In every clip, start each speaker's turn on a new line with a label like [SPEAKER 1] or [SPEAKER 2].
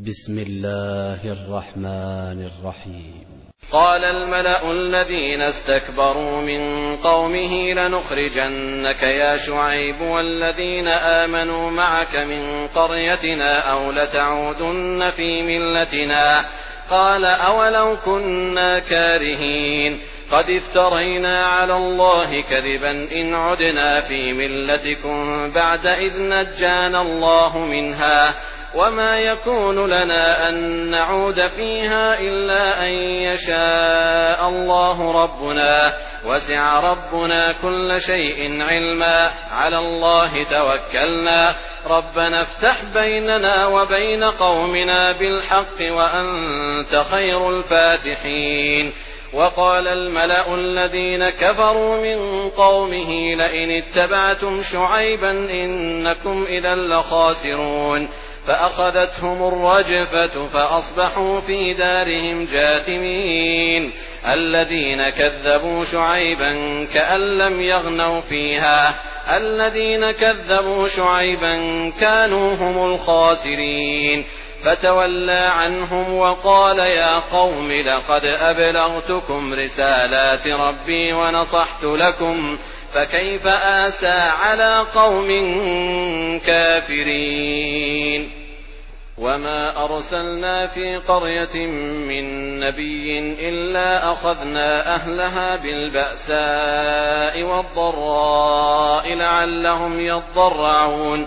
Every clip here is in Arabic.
[SPEAKER 1] بسم الله الرحمن الرحيم
[SPEAKER 2] قال الملأ الذين استكبروا من قومه لنخرجنك يا شعيب والذين آمنوا معك من قريتنا أو لتعودن في ملتنا قال أولو كنا كارهين قد افترينا على الله كذبا إن عدنا في ملتكم بعد إذ نجانا الله منها وَمَا يَكُونُ لَنَا أَن نَّعُودَ فِيهَا إِلَّا أَن يَشَاءَ اللَّهُ رَبُّنَا ۚ وَسِعَ رَبُّنَا كُلَّ شَيْءٍ عِلْمًا ۚ عَلَى اللَّهِ تَوَكَّلْنَا ۚ رَبَّنَا افْتَحْ بَيْنَنَا وَبَيْنَ قَوْمِنَا بِالْحَقِّ وَأَنتَ خَيْرُ الْفَاتِحِينَ وقال الملأ الذين كفروا من قومه لئن اتبعتم شعيبا إنكم إذا لخاسرون فأخذتهم الرجفة فأصبحوا في دارهم جاثمين الذين كذبوا شعيبا كأن لم يغنوا فيها الذين كذبوا شعيبا كانوا هم الخاسرين فتولى عنهم وقال يا قوم لقد أبلغتكم رسالات ربي ونصحت لكم فَكَيْفَ آسَىٰ عَلَىٰ قَوْمٍ كَافِرِينَ وَمَا أَرْسَلْنَا فِي قَرْيَةٍ مِّن نَّبِيٍّ إِلَّا أَخَذْنَا أَهْلَهَا بِالْبَأْسَاءِ وَالضَّرَّاءِ لَعَلَّهُمْ يَضَّرَّعُونَ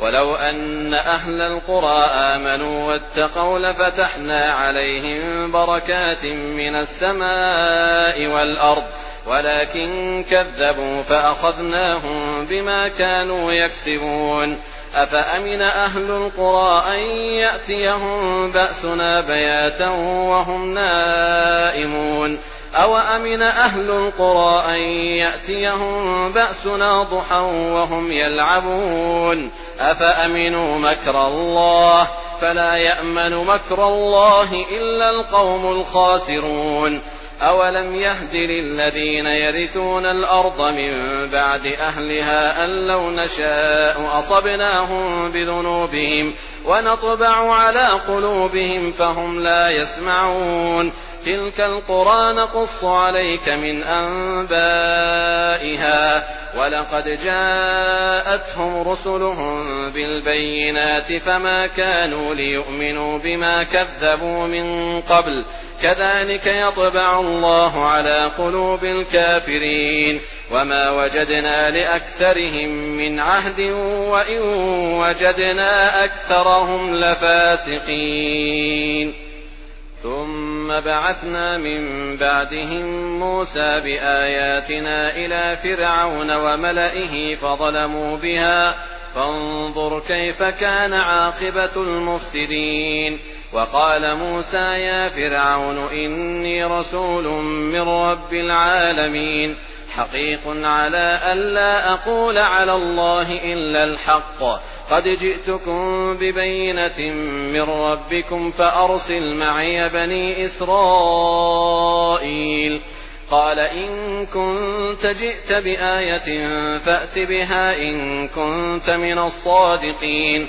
[SPEAKER 2] وَلَوْ أَنَّ أَهْلَ الْقُرَىٰ آمَنُوا وَاتَّقَوْا لَفَتَحْنَا عَلَيْهِم بَرَكَاتٍ مِّنَ السَّمَاءِ وَالْأَرْضِ وَلَٰكِن كَذَّبُوا فَأَخَذْنَاهُم بِمَا كَانُوا يَكْسِبُونَ أَفَأَمِنَ أَهْلُ الْقُرَىٰ أَن يَأْتِيَهُم بَأْسُنَا بَيَاتًا وَهُمْ نَائِمُونَ أَوَأَمِنَ أَهْلُ الْقُرَىٰ أَن يَأْتِيَهُم بَأْسُنَا ضُحًى وَهُمْ يَلْعَبُونَ أَفَأَمِنُوا مَكْرَ اللَّهِ ۚ فَلَا يَأْمَنُ مَكْرَ اللَّهِ إِلَّا الْقَوْمُ الْخَاسِرُونَ أَوَلَمْ يَهْدِ لِلَّذِينَ يَرِثُونَ الْأَرْضَ مِن بَعْدِ أَهْلِهَا أَن لَّوْ نَشَاءُ أَصَبْنَاهُم بِذُنُوبِهِمْ وَنَطْبَعُ عَلَىٰ قُلُوبِهِمْ فَهُمْ لَا يَسْمَعُونَ تِلْكَ الْقُرَىٰ نَقُصُّ عَلَيْكَ مِنْ أَنبَائِهَا ۚ وَلَقَدْ جَاءَتْهُمْ رُسُلُهُم بِالْبَيِّنَاتِ فَمَا كَانُوا لِيُؤْمِنُوا بِمَا كَذَّبُوا مِن قَبْلُ ۚ كَذَٰلِكَ يَطْبَعُ اللَّهُ عَلَىٰ قُلُوبِ الْكَافِرِينَ ۚ وَمَا وَجَدْنَا لِأَكْثَرِهِم مِّنْ عَهْدٍ ۖ وَإِن وَجَدْنَا أَكْثَرَهُمْ لَفَاسِقِينَ ثُمَّ بَعَثْنَا مِن بَعْدِهِم مُّوسَىٰ بِآيَاتِنَا إِلَىٰ فِرْعَوْنَ وَمَلَئِهِ فَظَلَمُوا بِهَا فَانظُرْ كَيْفَ كَانَ عَاقِبَةُ الْمُفْسِدِينَ وَقَالَ مُوسَىٰ يَا فِرْعَوْنُ إِنِّي رَسُولٌ مِّن رَّبِّ الْعَالَمِينَ حَقِيقٌ عَلَىٰ أَلَّا أَقُولَ عَلَى اللَّهِ إِلَّا الْحَقَّ ۚ قَدْ جِئْتُكُم بِبَيِّنَةٍ مِّن رَّبِّكُمْ فَأَرْسِلْ مَعِيَ بَنِي إِسْرَائِيلَ ۚ قَالَ إِن كُنتَ جِئْتَ بِآيَةٍ فَأْتِ بِهَا إِن كُنتَ مِنَ الصَّادِقِينَ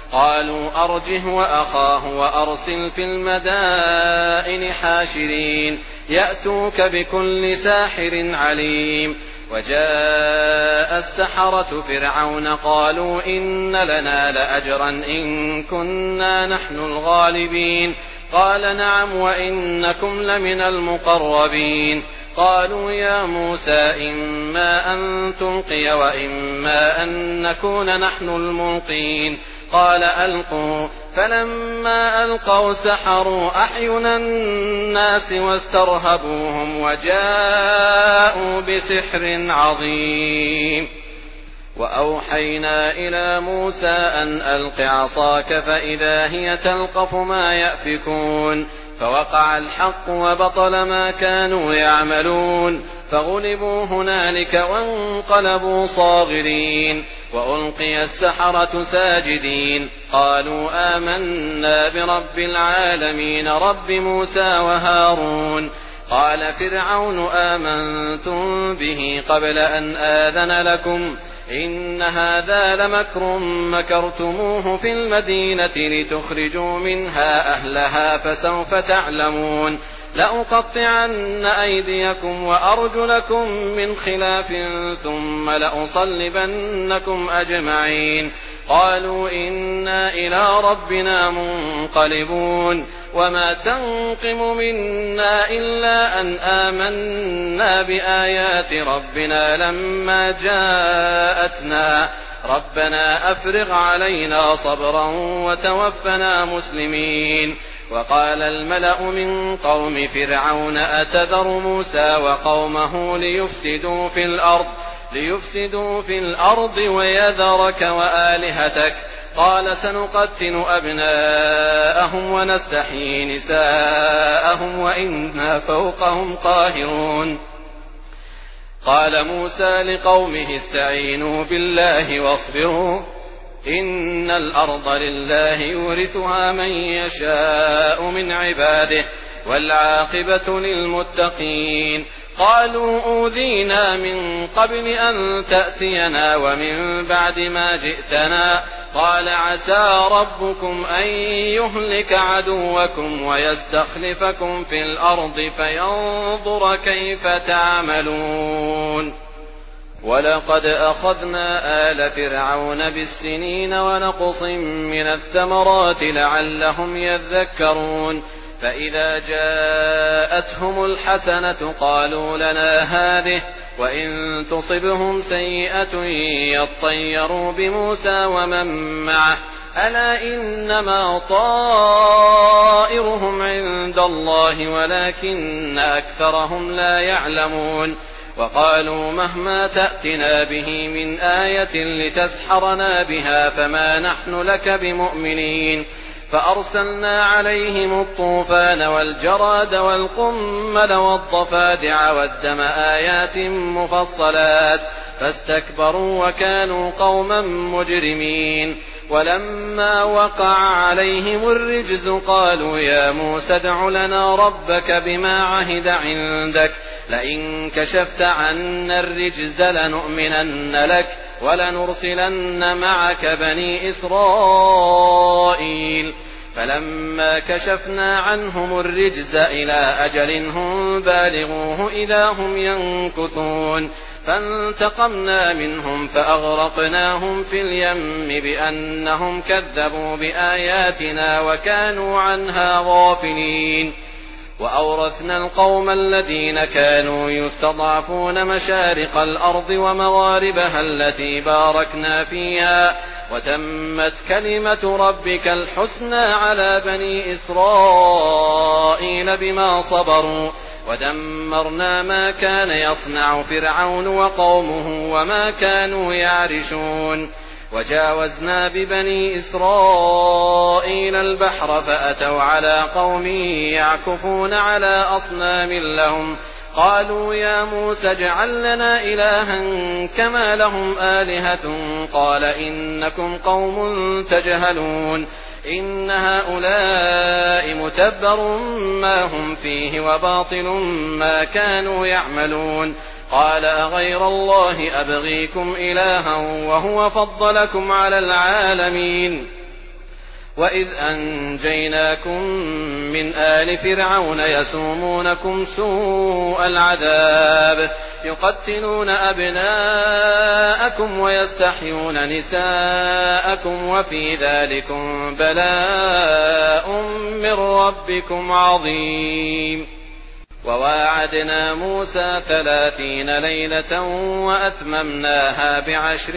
[SPEAKER 2] قَالُوا أَرْجِهْ وَأَخَاهُ وَأَرْسِلْ فِي الْمَدَائِنِ حَاشِرِينَ يَأْتُوكَ بِكُلِّ سَاحِرٍ عَلِيمٍ وَجَاءَ السَّحَرَةُ فِرْعَوْنَ قَالُوا إِنَّ لَنَا لَأَجْرًا إِن كُنَّا نَحْنُ الْغَالِبِينَ قَالَ نَعَمْ وَإِنَّكُمْ لَمِنَ الْمُقَرَّبِينَ قَالُوا يَا مُوسَىٰ إِمَّا أَن تُلْقِيَ وَإِمَّا أَن نَّكُونَ نَحْنُ الْمُلْقِينَ قَالَ أَلْقُوا ۖ فَلَمَّا أَلْقَوْا سَحَرُوا أَعْيُنَ النَّاسِ وَاسْتَرْهَبُوهُمْ وَجَاءُوا بِسِحْرٍ عَظِيمٍ وَأَوْحَيْنَا إِلَىٰ مُوسَىٰ أَنْ أَلْقِ عَصَاكَ فَإِذَا هِيَ تَلْقَفُ مَا يَأْفِكُونَ فَوَقَعَ الْحَقُّ وَبَطَلَ مَا كَانُوا يَعْمَلُونَ فَغُلِبُوا هُنَالِكَ وَانقَلَبُوا صَاغِرِينَ وَأُلْقِيَ السَّحَرَةُ سَاجِدِينَ قَالُوا آمَنَّا بِرَبِّ الْعَالَمِينَ رَبِّ مُوسَىٰ وَهَارُونَ قَالَ فِرْعَوْنُ آمَنتُم بِهِ قَبْلَ أَنْ آذَنَ لَكُمْ ۖ إِنَّ هَٰذَا لَمَكْرٌ مَّكَرْتُمُوهُ فِي الْمَدِينَةِ لِتُخْرِجُوا مِنْهَا أَهْلَهَا ۖ فَسَوْفَ تَعْلَمُونَ لَأُقَطِّعَنَّ أَيْدِيَكُمْ وَأَرْجُلَكُم مِّنْ خِلَافٍ ثُمَّ لَأُصَلِّبَنَّكُمْ أَجْمَعِينَ قَالُوا إِنَّا إِلَىٰ رَبِّنَا مُنقَلِبُونَ وَمَا تَنقِمُ مِنَّا إِلَّا أَنْ آمَنَّا بِآيَاتِ رَبِّنَا لَمَّا جَاءَتْنَا ۚ رَبَّنَا أَفْرِغْ عَلَيْنَا صَبْرًا وَتَوَفَّنَا مُسْلِمِينَ وَقَالَ الْمَلَأُ مِن قَوْمِ فِرْعَوْنَ أَتَذَرُ مُوسَىٰ وَقَوْمَهُ لِيُفْسِدُوا فِي الْأَرْضِ وَيَذَرَكَ وَآلِهَتَكَ ۚ قَالَ سَنُقَتِّلُ أَبْنَاءَهُمْ وَنَسْتَحْيِي نِسَاءَهُمْ وَإِنَّا فَوْقَهُمْ قَاهِرُونَ قال موسى لقومه استعينوا بالله واصبروا إِنَّ الْأَرْضَ لِلَّهِ يُورِثُهَا مَن يَشَاءُ مِنْ عِبَادِهِ ۗ وَالْعَاقِبَةُ لِلْمُتَّقِينَ قَالُوا أُوذِينَا مِن قَبْلِ أَن تَأْتِيَنَا وَمِن بَعْدِ مَا جِئْتَنَا ۚ قَالَ عَسَىٰ رَبُّكُمْ أَن يُهْلِكَ عَدُوَّكُمْ وَيَسْتَخْلِفَكُمْ فِي الْأَرْضِ فَيَنظُرَ كَيْفَ تَعْمَلُونَ وَلَقَدْ أَخَذْنَا آلَ فِرْعَوْنَ بِالسِّنِينَ وَنَقْصٍ مِّنَ الثَّمَرَاتِ لَعَلَّهُمْ يَذَّكَّرُونَ فَإِذَا جَاءَتْهُمُ الْحَسَنَةُ قَالُوا لَنَا هَٰذِهِ ۖ وَإِن تُصِبْهُمْ سَيِّئَةٌ يَطَّيَّرُوا بِمُوسَىٰ وَمَن مَّعَهُ ۗ أَلَا إِنَّمَا طَائِرُهُمْ عِندَ اللَّهِ وَلَٰكِنَّ أَكْثَرَهُمْ لَا يَعْلَمُونَ وَقَالُوا مَهْمَا تَأْتِنَا بِهِ مِنْ آيَةٍ لِّتَسْحَرَنَا بِهَا فَمَا نَحْنُ لَكَ بِمُؤْمِنِينَ فَأَرْسَلْنَا عَلَيْهِمُ الطُّوفَانَ وَالْجَرَادَ وَالْقُمَّلَ وَالضَّفَادِعَ وَالدَّمَ آيَاتٍ مُّفَصَّلَاتٍ فَاسْتَكْبَرُوا وَكَانُوا قَوْمًا مُّجْرِمِينَ وَلَمَّا وَقَعَ عَلَيْهِمُ الرِّجْزُ قَالُوا يَا مُوسَى ادْعُ لَنَا رَبَّكَ بِمَا عَهِدَ عِندَكَ لئن كشفت عنا الرجز لنؤمنن لك ولنرسلن معك بني إسرائيل فلما كشفنا عنهم الرجز إلى أجل هم بالغوه إذا هم ينكثون فانتقمنا منهم فأغرقناهم في اليم بأنهم كذبوا بآياتنا وكانوا عنها غافلين وَأَوْرَثْنَا الْقَوْمَ الَّذِينَ كَانُوا يُسْتَضْعَفُونَ مَشَارِقَ الْأَرْضِ وَمَغَارِبَهَا الَّتِي بَارَكْنَا فِيهَا ۖ وَتَمَّتْ كَلِمَةُ رَبِّكَ الْحُسْنَىٰ عَلَىٰ بَنِي إِسْرَائِيلَ بِمَا صَبَرُوا ۖ وَدَمَّرْنَا مَا كَانَ يَصْنَعُ فِرْعَوْنُ وَقَوْمُهُ وَمَا كَانُوا يَعْرِشُونَ وَجَاوَزْنَا بِبَنِي إِسْرَائِيلَ الْبَحْرَ فَأَتَوْا عَلَىٰ قَوْمٍ يَعْكُفُونَ عَلَىٰ أَصْنَامٍ لَّهُمْ ۚ قَالُوا يَا مُوسَى اجْعَل لَّنَا إِلَٰهًا كَمَا لَهُمْ آلِهَةٌ ۚ قَالَ إِنَّكُمْ قَوْمٌ تَجْهَلُونَ إِنَّ هَٰؤُلَاءِ مُتَبَّرٌ مَّا هُمْ فِيهِ وَبَاطِلٌ مَّا كَانُوا يَعْمَلُونَ قَالَ أَغَيْرَ اللَّهِ أَبْغِيكُمْ إِلَٰهًا وَهُوَ فَضَّلَكُمْ عَلَى الْعَالَمِينَ وَإِذْ أَنجَيْنَاكُم مِّنْ آلِ فِرْعَوْنَ يَسُومُونَكُمْ سُوءَ الْعَذَابِ يُقَتِّلُونَ أَبْنَاءَكُمْ وَيَسْتَحْيُونَ نِسَاءَكُمْ ۚ وَفِي ذَٰلِكُم بَلَاءٌ مِّن رَّبِّكُمْ عَظِيمٌ وَوَاعَدْنَا مُوسَىٰ ثَلَاثِينَ لَيْلَةً وَأَتْمَمْنَاهَا بِعَشْرٍ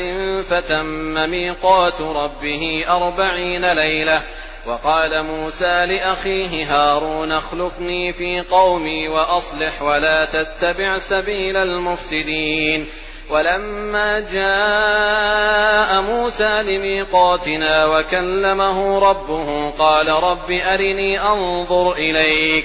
[SPEAKER 2] فَتَمَّ مِيقَاتُ رَبِّهِ أَرْبَعِينَ لَيْلَةً ۚ وَقَالَ مُوسَىٰ لِأَخِيهِ هَارُونَ اخْلُفْنِي فِي قَوْمِي وَأَصْلِحْ وَلَا تَتَّبِعْ سَبِيلَ الْمُفْسِدِينَ ولما جاء موسى لميقاتنا وكلمه ربه قال رب أرني أنظر إليك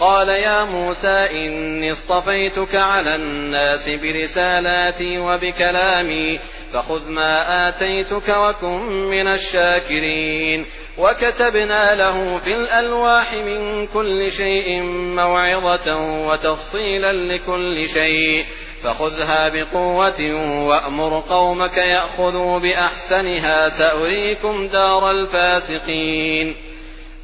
[SPEAKER 2] قَالَ يَا مُوسَىٰ إِنِّي اصْطَفَيْتُكَ عَلَى النَّاسِ بِرِسَالَاتِي وَبِكَلَامِي فَخُذْ مَا آتَيْتُكَ وَكُن مِّنَ الشَّاكِرِينَ وَكَتَبْنَا لَهُ فِي الْأَلْوَاحِ مِن كُلِّ شَيْءٍ مَّوْعِظَةً وَتَفْصِيلًا لِّكُلِّ شَيْءٍ فَخُذْهَا بِقُوَّةٍ وَأْمُرْ قَوْمَكَ يَأْخُذُوا بِأَحْسَنِهَا ۚ سَأُرِيكُمْ دَارَ الْفَاسِقِينَ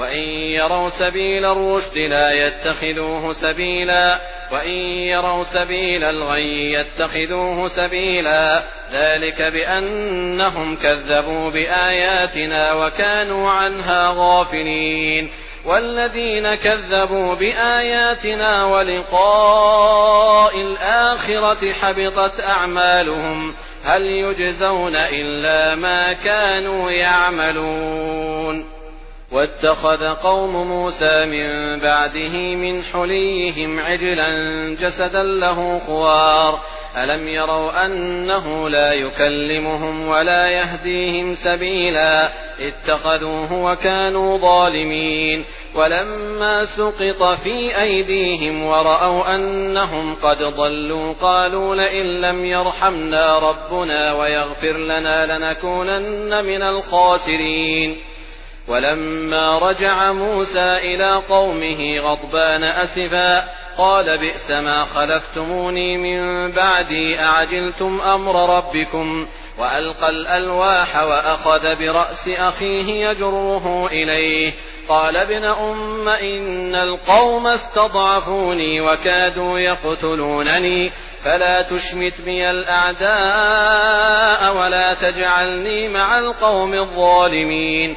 [SPEAKER 2] وَإِن يَرَوْا سَبِيلَ الرُّشْدِ لَا يَتَّخِذُوهُ سَبِيلًا وَإِن يَرَوْا سَبِيلَ الْغَيِّ يَتَّخِذُوهُ سَبِيلًا ذَٰلِكَ بِأَنَّهُمْ كَذَّبُوا بِآيَاتِنَا وَكَانُوا عَنْهَا غَافِلِينَ وَالَّذِينَ كَذَّبُوا بِآيَاتِنَا وَلِقَاءِ الْآخِرَةِ حَبِطَتْ أَعْمَالُهُمْ هَلْ يُجْزَوْنَ إِلَّا مَا كَانُوا يَعْمَلُونَ وَاتَّخَذَ قَوْمُ مُوسَىٰ مِن بَعْدِهِ مِنْ حُلِيِّهِمْ عِجْلًا جَسَدًا لَّهُ خُوَارٌ ۚ أَلَمْ يَرَوْا أَنَّهُ لَا يُكَلِّمُهُمْ وَلَا يَهْدِيهِمْ سَبِيلًا ۘ اتَّخَذُوهُ وَكَانُوا ظَالِمِينَ وَلَمَّا سُقِطَ فِي أَيْدِيهِمْ وَرَأَوْا أَنَّهُمْ قَدْ ضَلُّوا قَالُوا لَئِن لَّمْ يَرْحَمْنَا رَبُّنَا وَيَغْفِرْ لَنَا لَنَكُونَنَّ مِنَ الْخَاسِرِينَ وَلَمَّا رَجَعَ مُوسَىٰ إِلَىٰ قَوْمِهِ غَضْبَانَ أَسِفًا قَالَ بِئْسَ مَا خَلَفْتُمُونِي مِن بَعْدِي أَعَجِلْتُمْ أَمْرَ رَبِّكُمْ ۖ وَأَلْقَى الْأَلْوَاحَ وَأَخَذَ بِرَأْسِ أَخِيهِ يَجُرُّهُ إِلَيْهِ قَالَ ابْنَ أُمَّ إِنَّ الْقَوْمَ اسْتَضْعَفُونِي وَكَادُوا يَقْتُلُونَنِي فَلَا تُشْمِتْ بِيَ الْأَعْدَاءَ وَلَا تَجْعَلْنِي مَعَ الْقَوْمِ الظَّالِمِينَ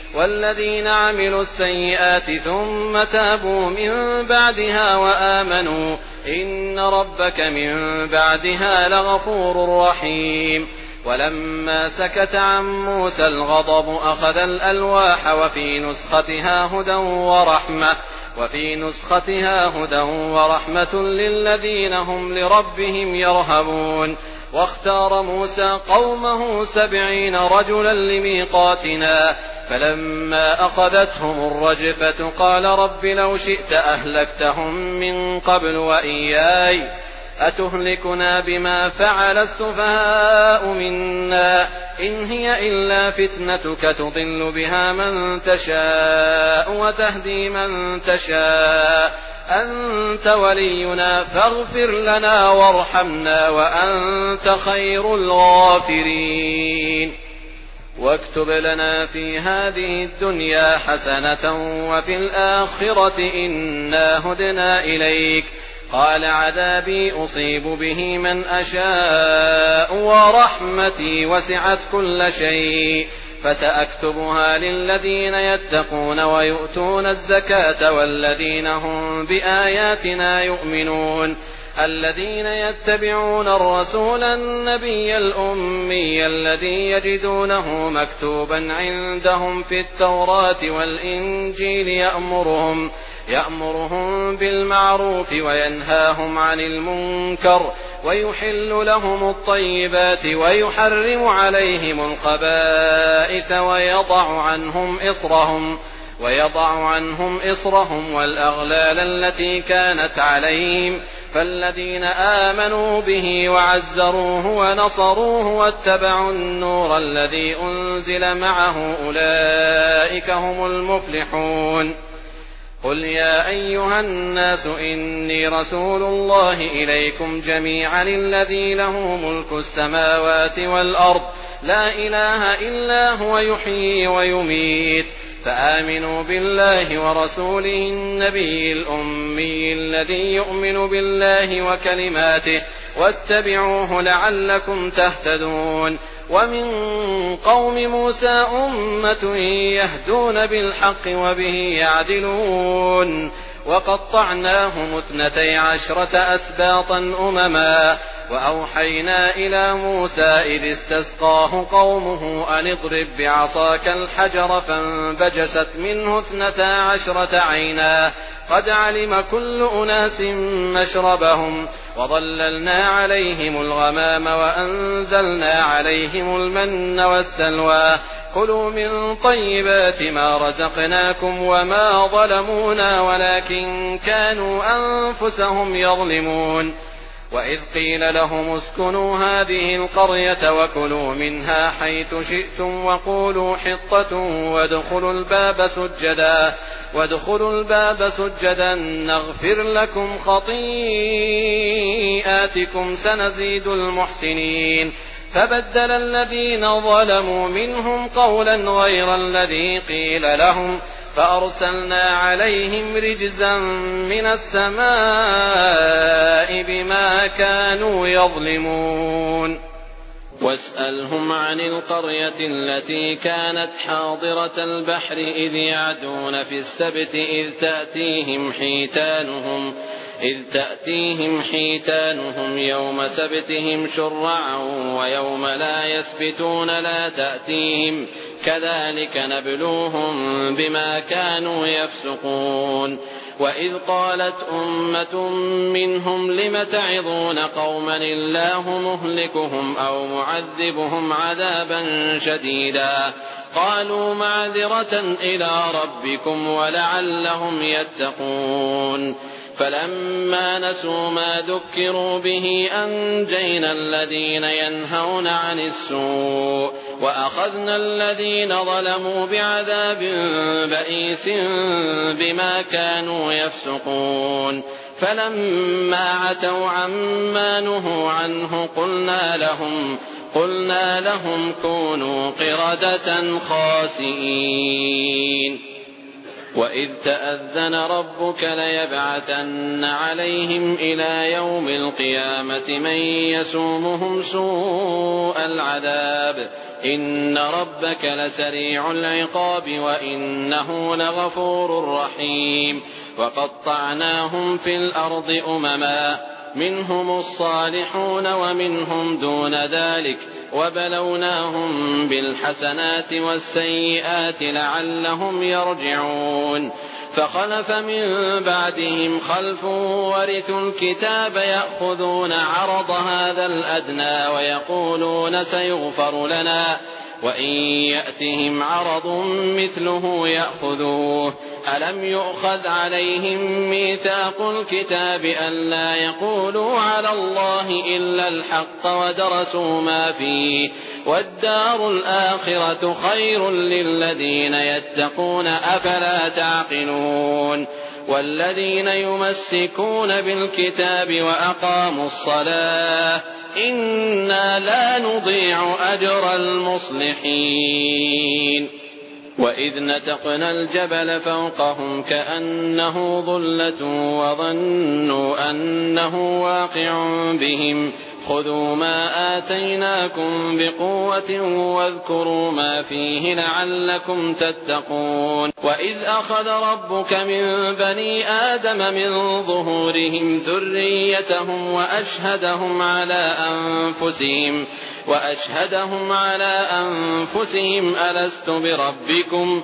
[SPEAKER 2] وَالَّذِينَ عَمِلُوا السَّيِّئَاتِ ثُمَّ تَابُوا مِن بَعْدِهَا وَآمَنُوا إِنَّ رَبَّكَ مِن بَعْدِهَا لَغَفُورٌ رَّحِيمٌ ولما سكت عن موسى الغضب أخذ الألواح وفي نسختها هدى ورحمة وفي نسختها هدى ورحمة للذين هم لربهم يرهبون واختار موسى قومه سبعين رجلا لميقاتنا فَلَمَّا أَخَذَتْهُمُ الرَّجْفَةُ قَالَ رَبِّ لَوْ شِئْتَ أَهْلَكْتَهُمْ مِن قَبْلُ وَإِيَّايَ ۖ أَتُهْلِكُنَا بِمَا فَعَلَ السُّفَهَاءُ مِنَّا ۖ إِنْ هِيَ إِلَّا فِتْنَتُكَ تُضِلُّ بِهَا مَن تَشَاءُ وَتَهْدِي مَن تَشَاءُ ۖ أَنتَ وَلِيُّنَا فَاغْفِرْ لَنَا وَارْحَمْنَا وَأَنتَ خَيْرُ الْغَافِرِينَ وَاكْتُبْ لَنَا فِي هَٰذِهِ الدُّنْيَا حَسَنَةً وَفِي الْآخِرَةِ إِنَّا هُدْنَا إِلَيْكَ ۚ قَالَ عَذَابِي أُصِيبُ بِهِ مَنْ أَشَاءُ وَرَحْمَتِي وَسِعَتْ كُلَّ شَيْءٍ ۚ فَسَأَكْتُبُهَا لِلَّذِينَ يَتَّقُونَ وَيُؤْتُونَ الزَّكَاةَ وَالَّذِينَ هُم بِآيَاتِنَا يُؤْمِنُونَ الَّذِينَ يَتَّبِعُونَ الرَّسُولَ النَّبِيَّ الْأُمِّيَّ الَّذِي يَجِدُونَهُ مَكْتُوبًا عِندَهُمْ فِي التَّوْرَاةِ وَالْإِنجِيلِ يَأْمُرُهُم بِالْمَعْرُوفِ وَيَنْهَاهُمْ عَنِ الْمُنكَرِ وَيُحِلُّ لَهُمُ الطَّيِّبَاتِ وَيُحَرِّمُ عَلَيْهِمُ الْخَبَائِثَ وَيَضَعُ عَنْهُمْ إِصْرَهُمْ وَالْأَغْلَالَ الَّتِي كَانَتْ عَلَيْهِمْ فَالَّذِينَ آمَنُوا بِهِ وَعَزَّرُوهُ وَنَصَرُوهُ وَاتَّبَعُوا النُّورَ الَّذِي أُنزِلَ مَعَهُ أُولَٰئِكَ هُمُ الْمُفْلِحُونَ قُلْ يَا أَيُّهَا النَّاسُ إِنِّي رَسُولُ اللَّهِ إِلَيْكُمْ جَمِيعًا الَّذِي لَهُ مُلْكُ السَّمَاوَاتِ وَالْأَرْضِ ۖ لَا إِلَٰهَ إِلَّا هُوَ يُحْيِي وَيُمِيتُ فآمنوا بالله ورسوله النبي الأمي الذي يؤمن بالله وكلماته واتبعوه لعلكم تهتدون ومن قوم موسى أمة يهدون بالحق وبه يعدلون وقطعناهم اثنتي عشرة أسباطا أمما وَأَوْحَيْنَا إِلَىٰ مُوسَىٰ إِذِ اسْتَسْقَاهُ قَوْمُهُ أَنِ اضْرِب بِّعَصَاكَ الْحَجَرَ ۖ فَانبَجَسَتْ مِنْهُ اثْنَتَا عَشْرَةَ عَيْنًا قَدْ عَلِمَ كُلُّ أُنَاسٍ مَّشْرَبَهُمْ ۖ وَظَلَّلْنَا عَلَيْهِمُ الْغَمَامَ وَأَنزَلْنَا عَلَيْهِمُ الْمَنَّ وَالسَّلْوَىٰ ۖ كُلُوا مِن طَيِّبَاتِ مَا رَزَقْنَاكُمْ وَمَا ظَلَمُونَا وَلَٰكِن كَانُوا أَنفُسَهُمْ يَظْلِمُونَ وَإِذْ قِيلَ لَهُمُ اسْكُنُوا هَٰذِهِ الْقَرْيَةَ وَكُلُوا مِنْهَا حَيْثُ شِئْتُمْ وَقُولُوا حِطَّةٌ وَادْخُلُوا الْبَابَ سُجَّدًا نَّغْفِرْ لَكُمْ خَطِيئَاتِكُمْ سَنَزِيدُ الْمُحْسِنِينَ فَبَدَّلَ الَّذِينَ ظَلَمُوا مِنْهُمْ قَوْلًا غَيْرَ الَّذِي قِيلَ لَهُمْ فَأَرْسَلْنَا عَلَيْهِمْ رِجْزًا مِّنَ السَّمَاءِ بِمَا كَانُوا يَظْلِمُونَ وَاسْأَلْهُمْ عَنِ الْقَرْيَةِ الَّتِي كَانَتْ حَاضِرَةَ الْبَحْرِ إِذْ يَعْدُونَ فِي السَّبْتِ إِذْ تَأْتِيهِمْ حِيتَانُهُمْ إذ تأتيهم حيتانهم يوم سبتهم شرعا ويوم لا يسبتون لا تأتيهم كذلك نبلوهم بما كانوا يفسقون وإذ قالت أمة منهم لم تعظون قوما الله مهلكهم أو معذبهم عذابا شديدا قالوا معذرة إلى ربكم ولعلهم يتقون فَلَمَّا نَسُوا مَا ذُكِّرُوا بِهِ أَنجَيْنَا الَّذِينَ يَنْهَوْنَ عَنِ السُّوءِ وَأَخَذْنَا الَّذِينَ ظَلَمُوا بِعَذَابٍ بَئِيسٍ بِمَا كَانُوا يَفْسُقُونَ فَلَمَّا عَتَوْا عَمَّا نُهُوا عَنْهُ قُلْنَا لَهُمْ قُلْنَا لَهُمْ كُونُوا قِرَدَةً خَاسِئِينَ وَإِذْ تَأَذَّنَ رَبُّكَ لَيَبْعَثَنَّ عَلَيْهِمْ إِلَىٰ يَوْمِ الْقِيَامَةِ مَن يَسُومُهُمْ سُوءَ الْعَذَابِ ۗ إِنَّ رَبَّكَ لَسَرِيعُ الْعِقَابِ وَإِنَّهُ لَغَفُورٌ رَّحِيمٌ وَقَطَّعْنَاهُمْ فِي الْأَرْضِ أُمَمًا ۖ مِّنْهُمُ الصَّالِحُونَ وَمِنْهُمْ دُونَ ذَٰلِكَ وَبَلَوْنَاهُم بِالْحَسَنَاتِ وَالسَّيِّئَاتِ لَعَلَّهُمْ يَرْجِعُونَ فَخَلَفَ مِن بَعْدِهِمْ خَلْفٌ وَرِثُوا الْكِتَابَ يَأْخُذُونَ عَرَضَ هَٰذَا الْأَدْنَىٰ وَيَقُولُونَ سَيُغْفَرُ لَنَا وَإِن يَأْتِهِمْ عَرَضٌ مِّثْلُهُ يَأْخُذُوهُ ۚ أَلَمْ يُؤْخَذْ عَلَيْهِم مِّيثَاقُ الْكِتَابِ أَن لَّا يَقُولُوا عَلَى اللَّهِ إِلَّا الْحَقَّ وَدَرَسُوا مَا فِيهِ ۗ وَالدَّارُ الْآخِرَةُ خَيْرٌ لِّلَّذِينَ يَتَّقُونَ ۗ أَفَلَا تَعْقِلُونَ وَالَّذِينَ يُمَسِّكُونَ بِالْكِتَابِ وَأَقَامُوا الصَّلَاةَ إِنَّا لَا نُضِيعُ أَجْرَ الْمُصْلِحِينَ وَإِذْ نَتَقْنَا الْجَبَلَ فَوْقَهُمْ كَأَنَّهُ ظُلَّةٌ وَظَنُّوا أَنَّهُ وَاقِعٌ بِهِمْ خُذُوا مَا آتَيْنَاكُم بِقُوَّةٍ وَاذْكُرُوا مَا فِيهِ لَعَلَّكُمْ تَتَّقُونَ وَإِذْ أَخَذَ رَبُّكَ مِن بَنِي آدَمَ مِن ظُهُورِهِمْ ذُرِّيَّتَهُمْ وَأَشْهَدَهُمْ عَلَىٰ أَنفُسِهِمْ أَلَسْتُ بِرَبِّكُمْ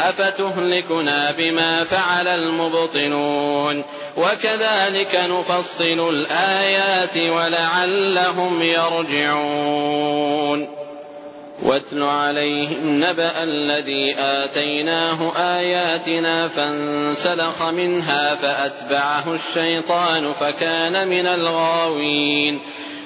[SPEAKER 2] أَفَتُهْلِكُنَا بِمَا فَعَلَ الْمُبْطِلُونَ وَكَذَٰلِكَ نُفَصِّلُ الْآيَاتِ وَلَعَلَّهُمْ يَرْجِعُونَ واتل عليهم نبأ الذي آتيناه آياتنا فانسلخ منها فأتبعه الشيطان فكان من الغاوين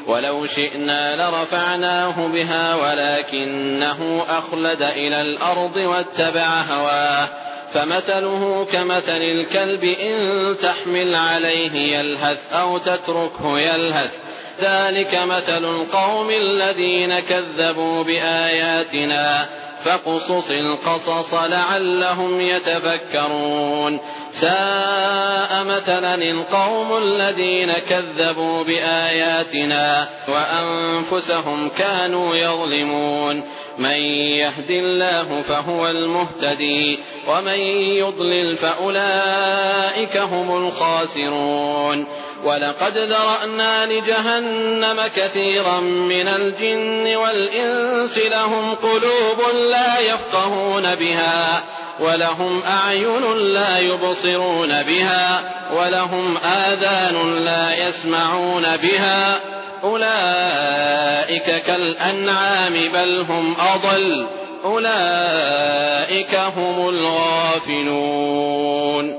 [SPEAKER 2] وَلَوْ شِئْنَا لَرَفَعْنَاهُ بِهَا وَلَٰكِنَّهُ أَخْلَدَ إِلَى الْأَرْضِ وَاتَّبَعَ هَوَاهُ ۚ فَمَثَلُهُ كَمَثَلِ الْكَلْبِ إِن تَحْمِلْ عَلَيْهِ يَلْهَثْ أَوْ تَتْرُكْهُ يَلْهَث ۚ ذَٰلِكَ مَثَلُ الْقَوْمِ الَّذِينَ كَذَّبُوا بِآيَاتِنَا فاقصص القصص لعلهم يتفكرون ساء مثلا القوم الذين كذبوا بآياتنا وأنفسهم كانوا يظلمون من يهد الله فهو المهتدي ومن يضلل فأولئك هم الخاسرون وَلَقَدْ ذَرَأْنَا لِجَهَنَّمَ كَثِيرًا مِّنَ الْجِنِّ وَالْإِنسِ ۖ لَهُمْ قُلُوبٌ لَّا يَفْقَهُونَ بِهَا وَلَهُمْ أَعْيُنٌ لَّا يُبْصِرُونَ بِهَا وَلَهُمْ آذَانٌ لَّا يَسْمَعُونَ بِهَا ۚ أُولَٰئِكَ كَالْأَنْعَامِ بَلْ هُمْ أَضَلُّ ۚ أُولَٰئِكَ هُمُ الْغَافِلُونَ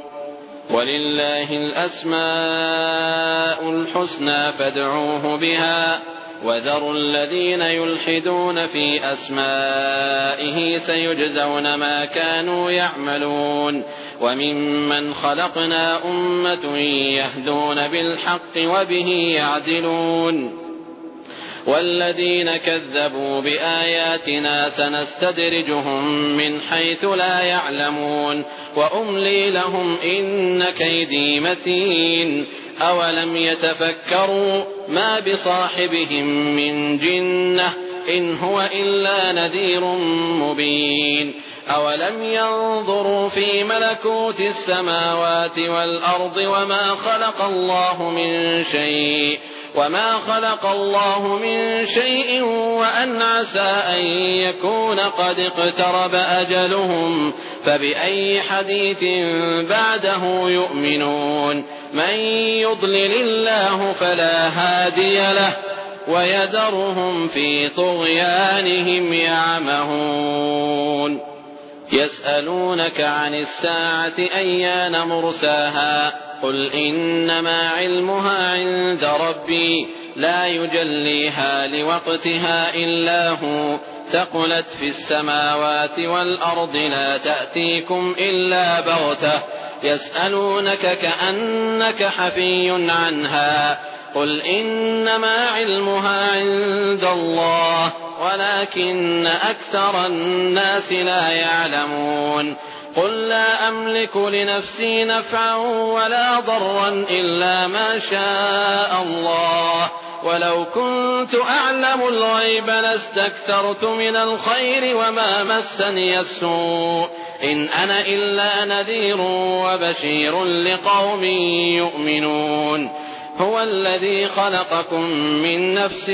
[SPEAKER 2] وَلِلَّهِ الْأَسْمَاءُ الْحُسْنَىٰ فَادْعُوهُ بِهَا ۖ وَذَرُوا الَّذِينَ يُلْحِدُونَ فِي أَسْمَائِهِ ۚ سَيُجْزَوْنَ مَا كَانُوا يَعْمَلُونَ وَمِمَّنْ خَلَقْنَا أُمَّةٌ يَهْدُونَ بِالْحَقِّ وَبِهِ يَعْدِلُونَ والذين كذبوا بآياتنا سنستدرجهم من حيث لا يعلمون وأملي لهم إن كيدي متين أولم يتفكروا ما بصاحبهم من جنة إن هو إلا نذير مبين أولم ينظروا في ملكوت السماوات والأرض وما خلق الله من شيء وَمَا خَلَقَ اللَّهُ مِن شَيْءٍ وَأَنْ عَسَىٰ أَن يَكُونَ قَدِ اقْتَرَبَ أَجَلُهُمْ فَبِأَيِّ حَدِيثٍ بَعْدَهُ يُؤْمِنُونَ مَن يُضْلِلِ اللَّهُ فَلَا هَادِيَ لَهُ ۚ وَيَذَرُهُمْ فِي طُغْيَانِهِمْ يَعْمَهُونَ يَسْأَلُونَكَ عَنِ السَّاعَةِ أَيَّانَ مُرْسَاهَا قُلْ إِنَّمَا عِلْمُهَا عِندَ رَبِّي لَا يُجَلِّيهَا لِوَقْتِهَا إِلَّا هُوَ ۚ ثَقُلَتْ فِي السَّمَاوَاتِ وَالْأَرْضِ لَا تَأْتِيكُمْ إِلَّا بَغْتَةً ۗ يَسْأَلُونَكَ كَأَنَّكَ حَفِيٌّ عَنْهَا ۖ قُلْ إِنَّمَا عِلْمُهَا عِندَ اللَّهِ وَلَٰكِنَّ أَكْثَرَ النَّاسِ لَا يَعْلَمُونَ قُل لَّا أَمْلِكُ لِنَفْسِي نَفْعًا وَلَا ضَرًّا إِلَّا مَا شَاءَ اللَّهُ ۚ وَلَوْ كُنتُ أَعْلَمُ الْغَيْبَ لَاسْتَكْثَرْتُ مِنَ الْخَيْرِ وَمَا مَسَّنِيَ السُّوءُ ۚ إِنْ أَنَا إِلَّا نَذِيرٌ وَبَشِيرٌ لِّقَوْمٍ يُؤْمِنُونَ هُوَ الَّذِي خَلَقَكُم مِّن نَّفْسٍ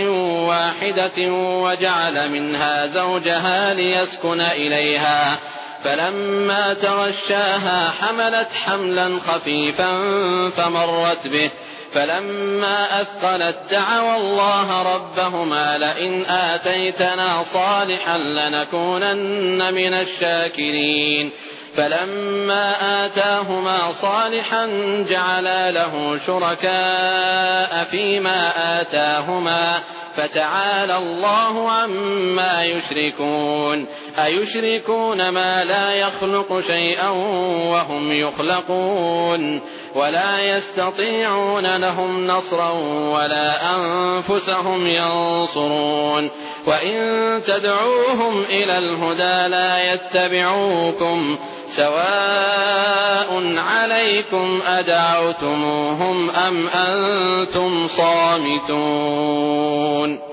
[SPEAKER 2] وَاحِدَةٍ وَجَعَلَ مِنْهَا زَوْجَهَا لِيَسْكُنَ إِلَيْهَا فَلَمَّا تَغَشَّاهَا حَمَلَتْ حَمْلًا خَفِيفًا فَمَرَّتْ بِهِ فَلَمَّا أَثْقَلَت دَّعَوَا اللَّهَ رَبَّهُمَا لَئِنْ آتَيْتَنَا صَالِحًا لَّنَكُونَنَّ مِنَ الشَّاكِرِينَ فَلَمَّا آتَاهُمَا صَالِحًا جَعَلَا لَهُ شُرَكَاءَ فِيمَا آتَاهُمَا ۚ فَتَعَالَى اللَّهُ عَمَّا يُشْرِكُونَ أَيُشْرِكُونَ مَا لَا يَخْلُقُ شَيْئًا وَهُمْ يُخْلَقُونَ وَلَا يَسْتَطِيعُونَ لَهُمْ نَصْرًا وَلَا أَنفُسَهُمْ يَنصُرُونَ وَإِن تَدْعُوهُمْ إِلَى الْهُدَىٰ لَا يَتَّبِعُوكُمْ سَوَاءٌ عَلَيْكُمْ أَدَعَوْتُمُوهُمْ أَمْ أَنتُمْ صَامِتُونَ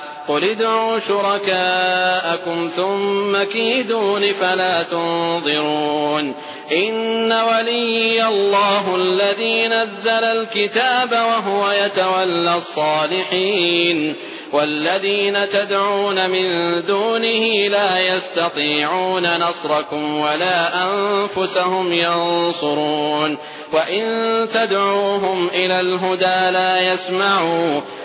[SPEAKER 2] قُلِ ادْعُوا شُرَكَاءَكُمْ ثُمَّ كِيدُونِ فَلَا تُنظِرُونِ إِنَّ وَلِيِّيَ اللَّهُ الَّذِي نَزَّلَ الْكِتَابَ وَهُوَ يَتَوَلَّى الصَّالِحِينَ وَالَّذِينَ تَدْعُونَ مِن دُونِهِ لَا يَسْتَطِيعُونَ نَصْرَكُمْ وَلَا أَنفُسَهُمْ يَنصُرُونَ وَإِن تَدْعُوهُمْ إِلَى الْهُدَىٰ لَا يَسْمَعُوا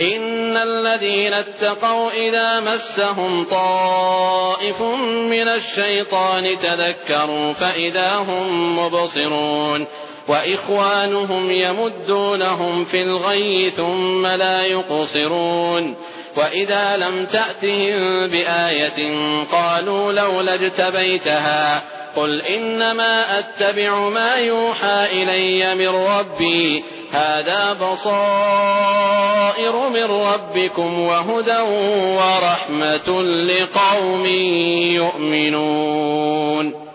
[SPEAKER 2] إِنَّ الَّذِينَ اتَّقَوْا إِذَا مَسَّهُمْ طَائِفٌ مِّنَ الشَّيْطَانِ تَذَكَّرُوا فَإِذَا هُم مُّبْصِرُونَ وَإِخْوَانُهُمْ يَمُدُّونَهُمْ فِي الْغَيِّ ثُمَّ لَا يُقْصِرُونَ وَإِذَا لَمْ تَأْتِهِم بِآيَةٍ قَالُوا لَوْلَا اجْتَبَيْتَهَا ۚ قُلْ إِنَّمَا أَتَّبِعُ مَا يُوحَىٰ إِلَيَّ مِن رَّبِّي هَٰذَا بَصَائِرُ مِن رَّبِّكُمْ وَهُدًى وَرَحْمَةٌ لِّقَوْمٍ يُؤْمِنُونَ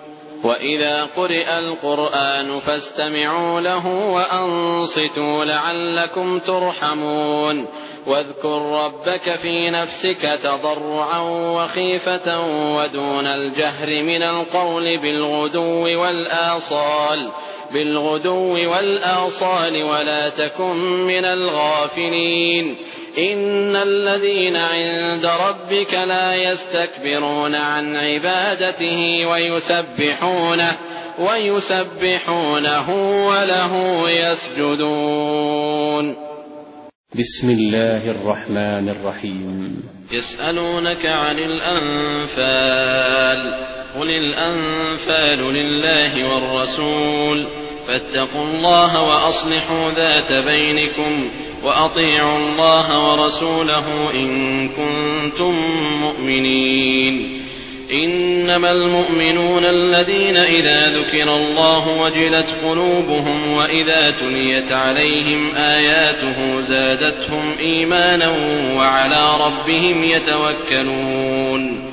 [SPEAKER 2] وَإِذَا قُرِئَ الْقُرْآنُ فَاسْتَمِعُوا لَهُ وَأَنصِتُوا لَعَلَّكُمْ تُرْحَمُونَ وَاذْكُر رَّبَّكَ فِي نَفْسِكَ تَضَرُّعًا وَخِيفَةً وَدُونَ الْجَهْرِ مِنَ الْقَوْلِ بِالْغُدُوِّ وَالْآصَالِ بِالْغُدُوِّ وَالْآصَالِ وَلَا تَكُن مِّنَ الْغَافِلِينَ إِنَّ الَّذِينَ عِندَ رَبِّكَ لَا يَسْتَكْبِرُونَ عَنْ عِبَادَتِهِ وَيُسَبِّحُونَهُ وَلَهُ يَسْجُدُونَ
[SPEAKER 1] بسم الله الرحمن الرحيم
[SPEAKER 2] يسألونك عن الأنفال قل الأنفال لله والرسول فاتقوا الله وأصلحوا ذات بينكم وأطيعوا الله ورسوله إن كنتم مؤمنين إنما المؤمنون الذين إذا ذكر الله وجلت قلوبهم وإذا تليت عليهم آياته زادتهم إيمانا وعلى ربهم يتوكلون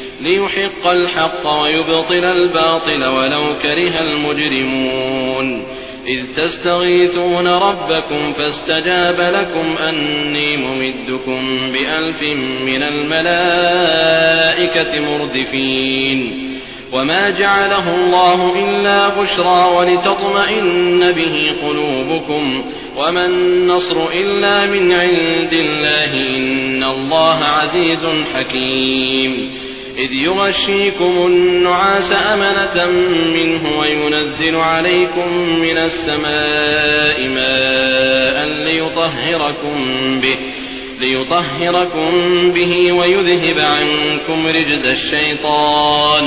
[SPEAKER 2] ليحق الحق ويبطل الباطل ولو كره المجرمون إذ تستغيثون ربكم فاستجاب لكم أني ممدكم بألف من الملائكة مردفين وما جعله الله إلا بشرى ولتطمئن به قلوبكم وما النصر إلا من عند الله إن الله عزيز حكيم إِذْ يُغَشِّيكُمُ النُّعَاسَ أَمَنَةً مِّنْهُ وَيُنَزِّلُ عَلَيْكُم مِّنَ السَّمَاءِ مَاءً لِّيُطَهِّرَكُم بِهِ ليطهركم به وَيُذْهِبَ عَنكُمْ رِجْزَ الشَّيْطَانِ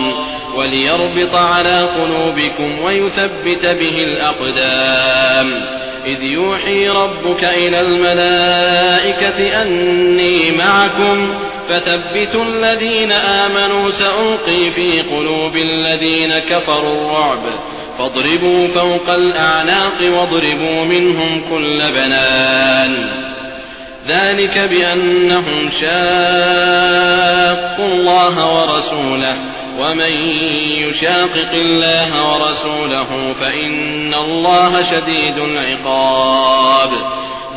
[SPEAKER 2] وَلِيَرْبِطَ عَلَىٰ قُلُوبِكُمْ وَيُثَبِّتَ بِهِ الْأَقْدَامَ إِذْ يُوحِي رَبُّكَ إِلَى الْمَلَائِكَةِ أَنِّي مَعَكُمْ فَثَبِّتُوا الَّذِينَ آمَنُوا ۚ سَأُلْقِي فِي قُلُوبِ الَّذِينَ كَفَرُوا الرُّعْبَ فَاضْرِبُوا فَوْقَ الْأَعْنَاقِ وَاضْرِبُوا مِنْهُمْ كُلَّ بَنَانٍ ذلك بأنهم شاقوا الله ورسوله ومن يشاقق الله ورسوله فإن الله شديد العقاب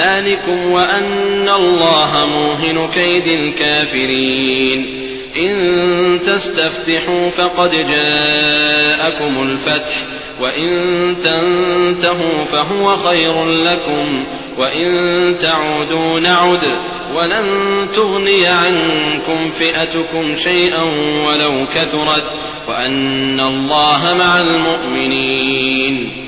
[SPEAKER 2] ذلكم وأن الله موهن كيد الكافرين إن تستفتحوا فقد جاءكم الفتح وإن تنتهوا فهو خير لكم وإن تعودوا نعد ولن تغني عنكم فئتكم شيئا ولو كثرت وأن الله مع المؤمنين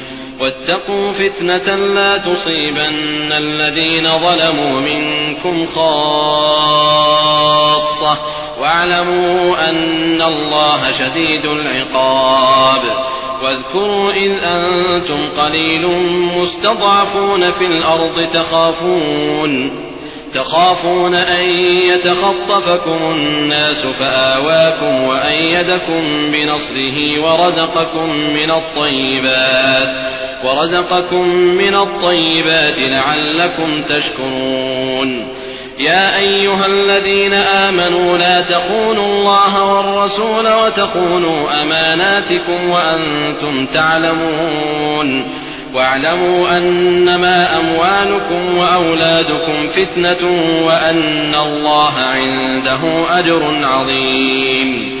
[SPEAKER 2] واتقوا فتنة لا تصيبن الذين ظلموا منكم خاصة واعلموا أن الله شديد العقاب واذكروا إذ أنتم قليل مستضعفون في الأرض تخافون تخافون أن يتخطفكم الناس فآواكم وأيدكم بنصره ورزقكم من الطيبات ورزقكم من الطيبات لعلكم تشكرون يا أيها الذين آمنوا لا تخونوا الله والرسول وتخونوا أماناتكم وأنتم تعلمون واعلموا أنما أموالكم وأولادكم فتنة وأن الله عنده أجر عظيم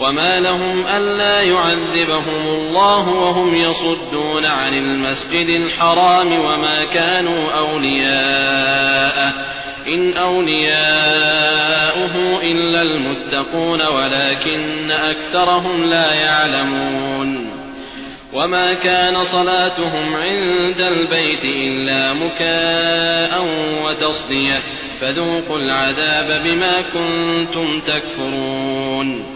[SPEAKER 2] وما لهم ألا يعذبهم الله وهم يصدون عن المسجد الحرام وما كانوا أولياء إن أولياؤه إلا المتقون ولكن أكثرهم لا يعلمون وما كان صلاتهم عند البيت إلا مكاء وتصدية فذوقوا العذاب بما كنتم تكفرون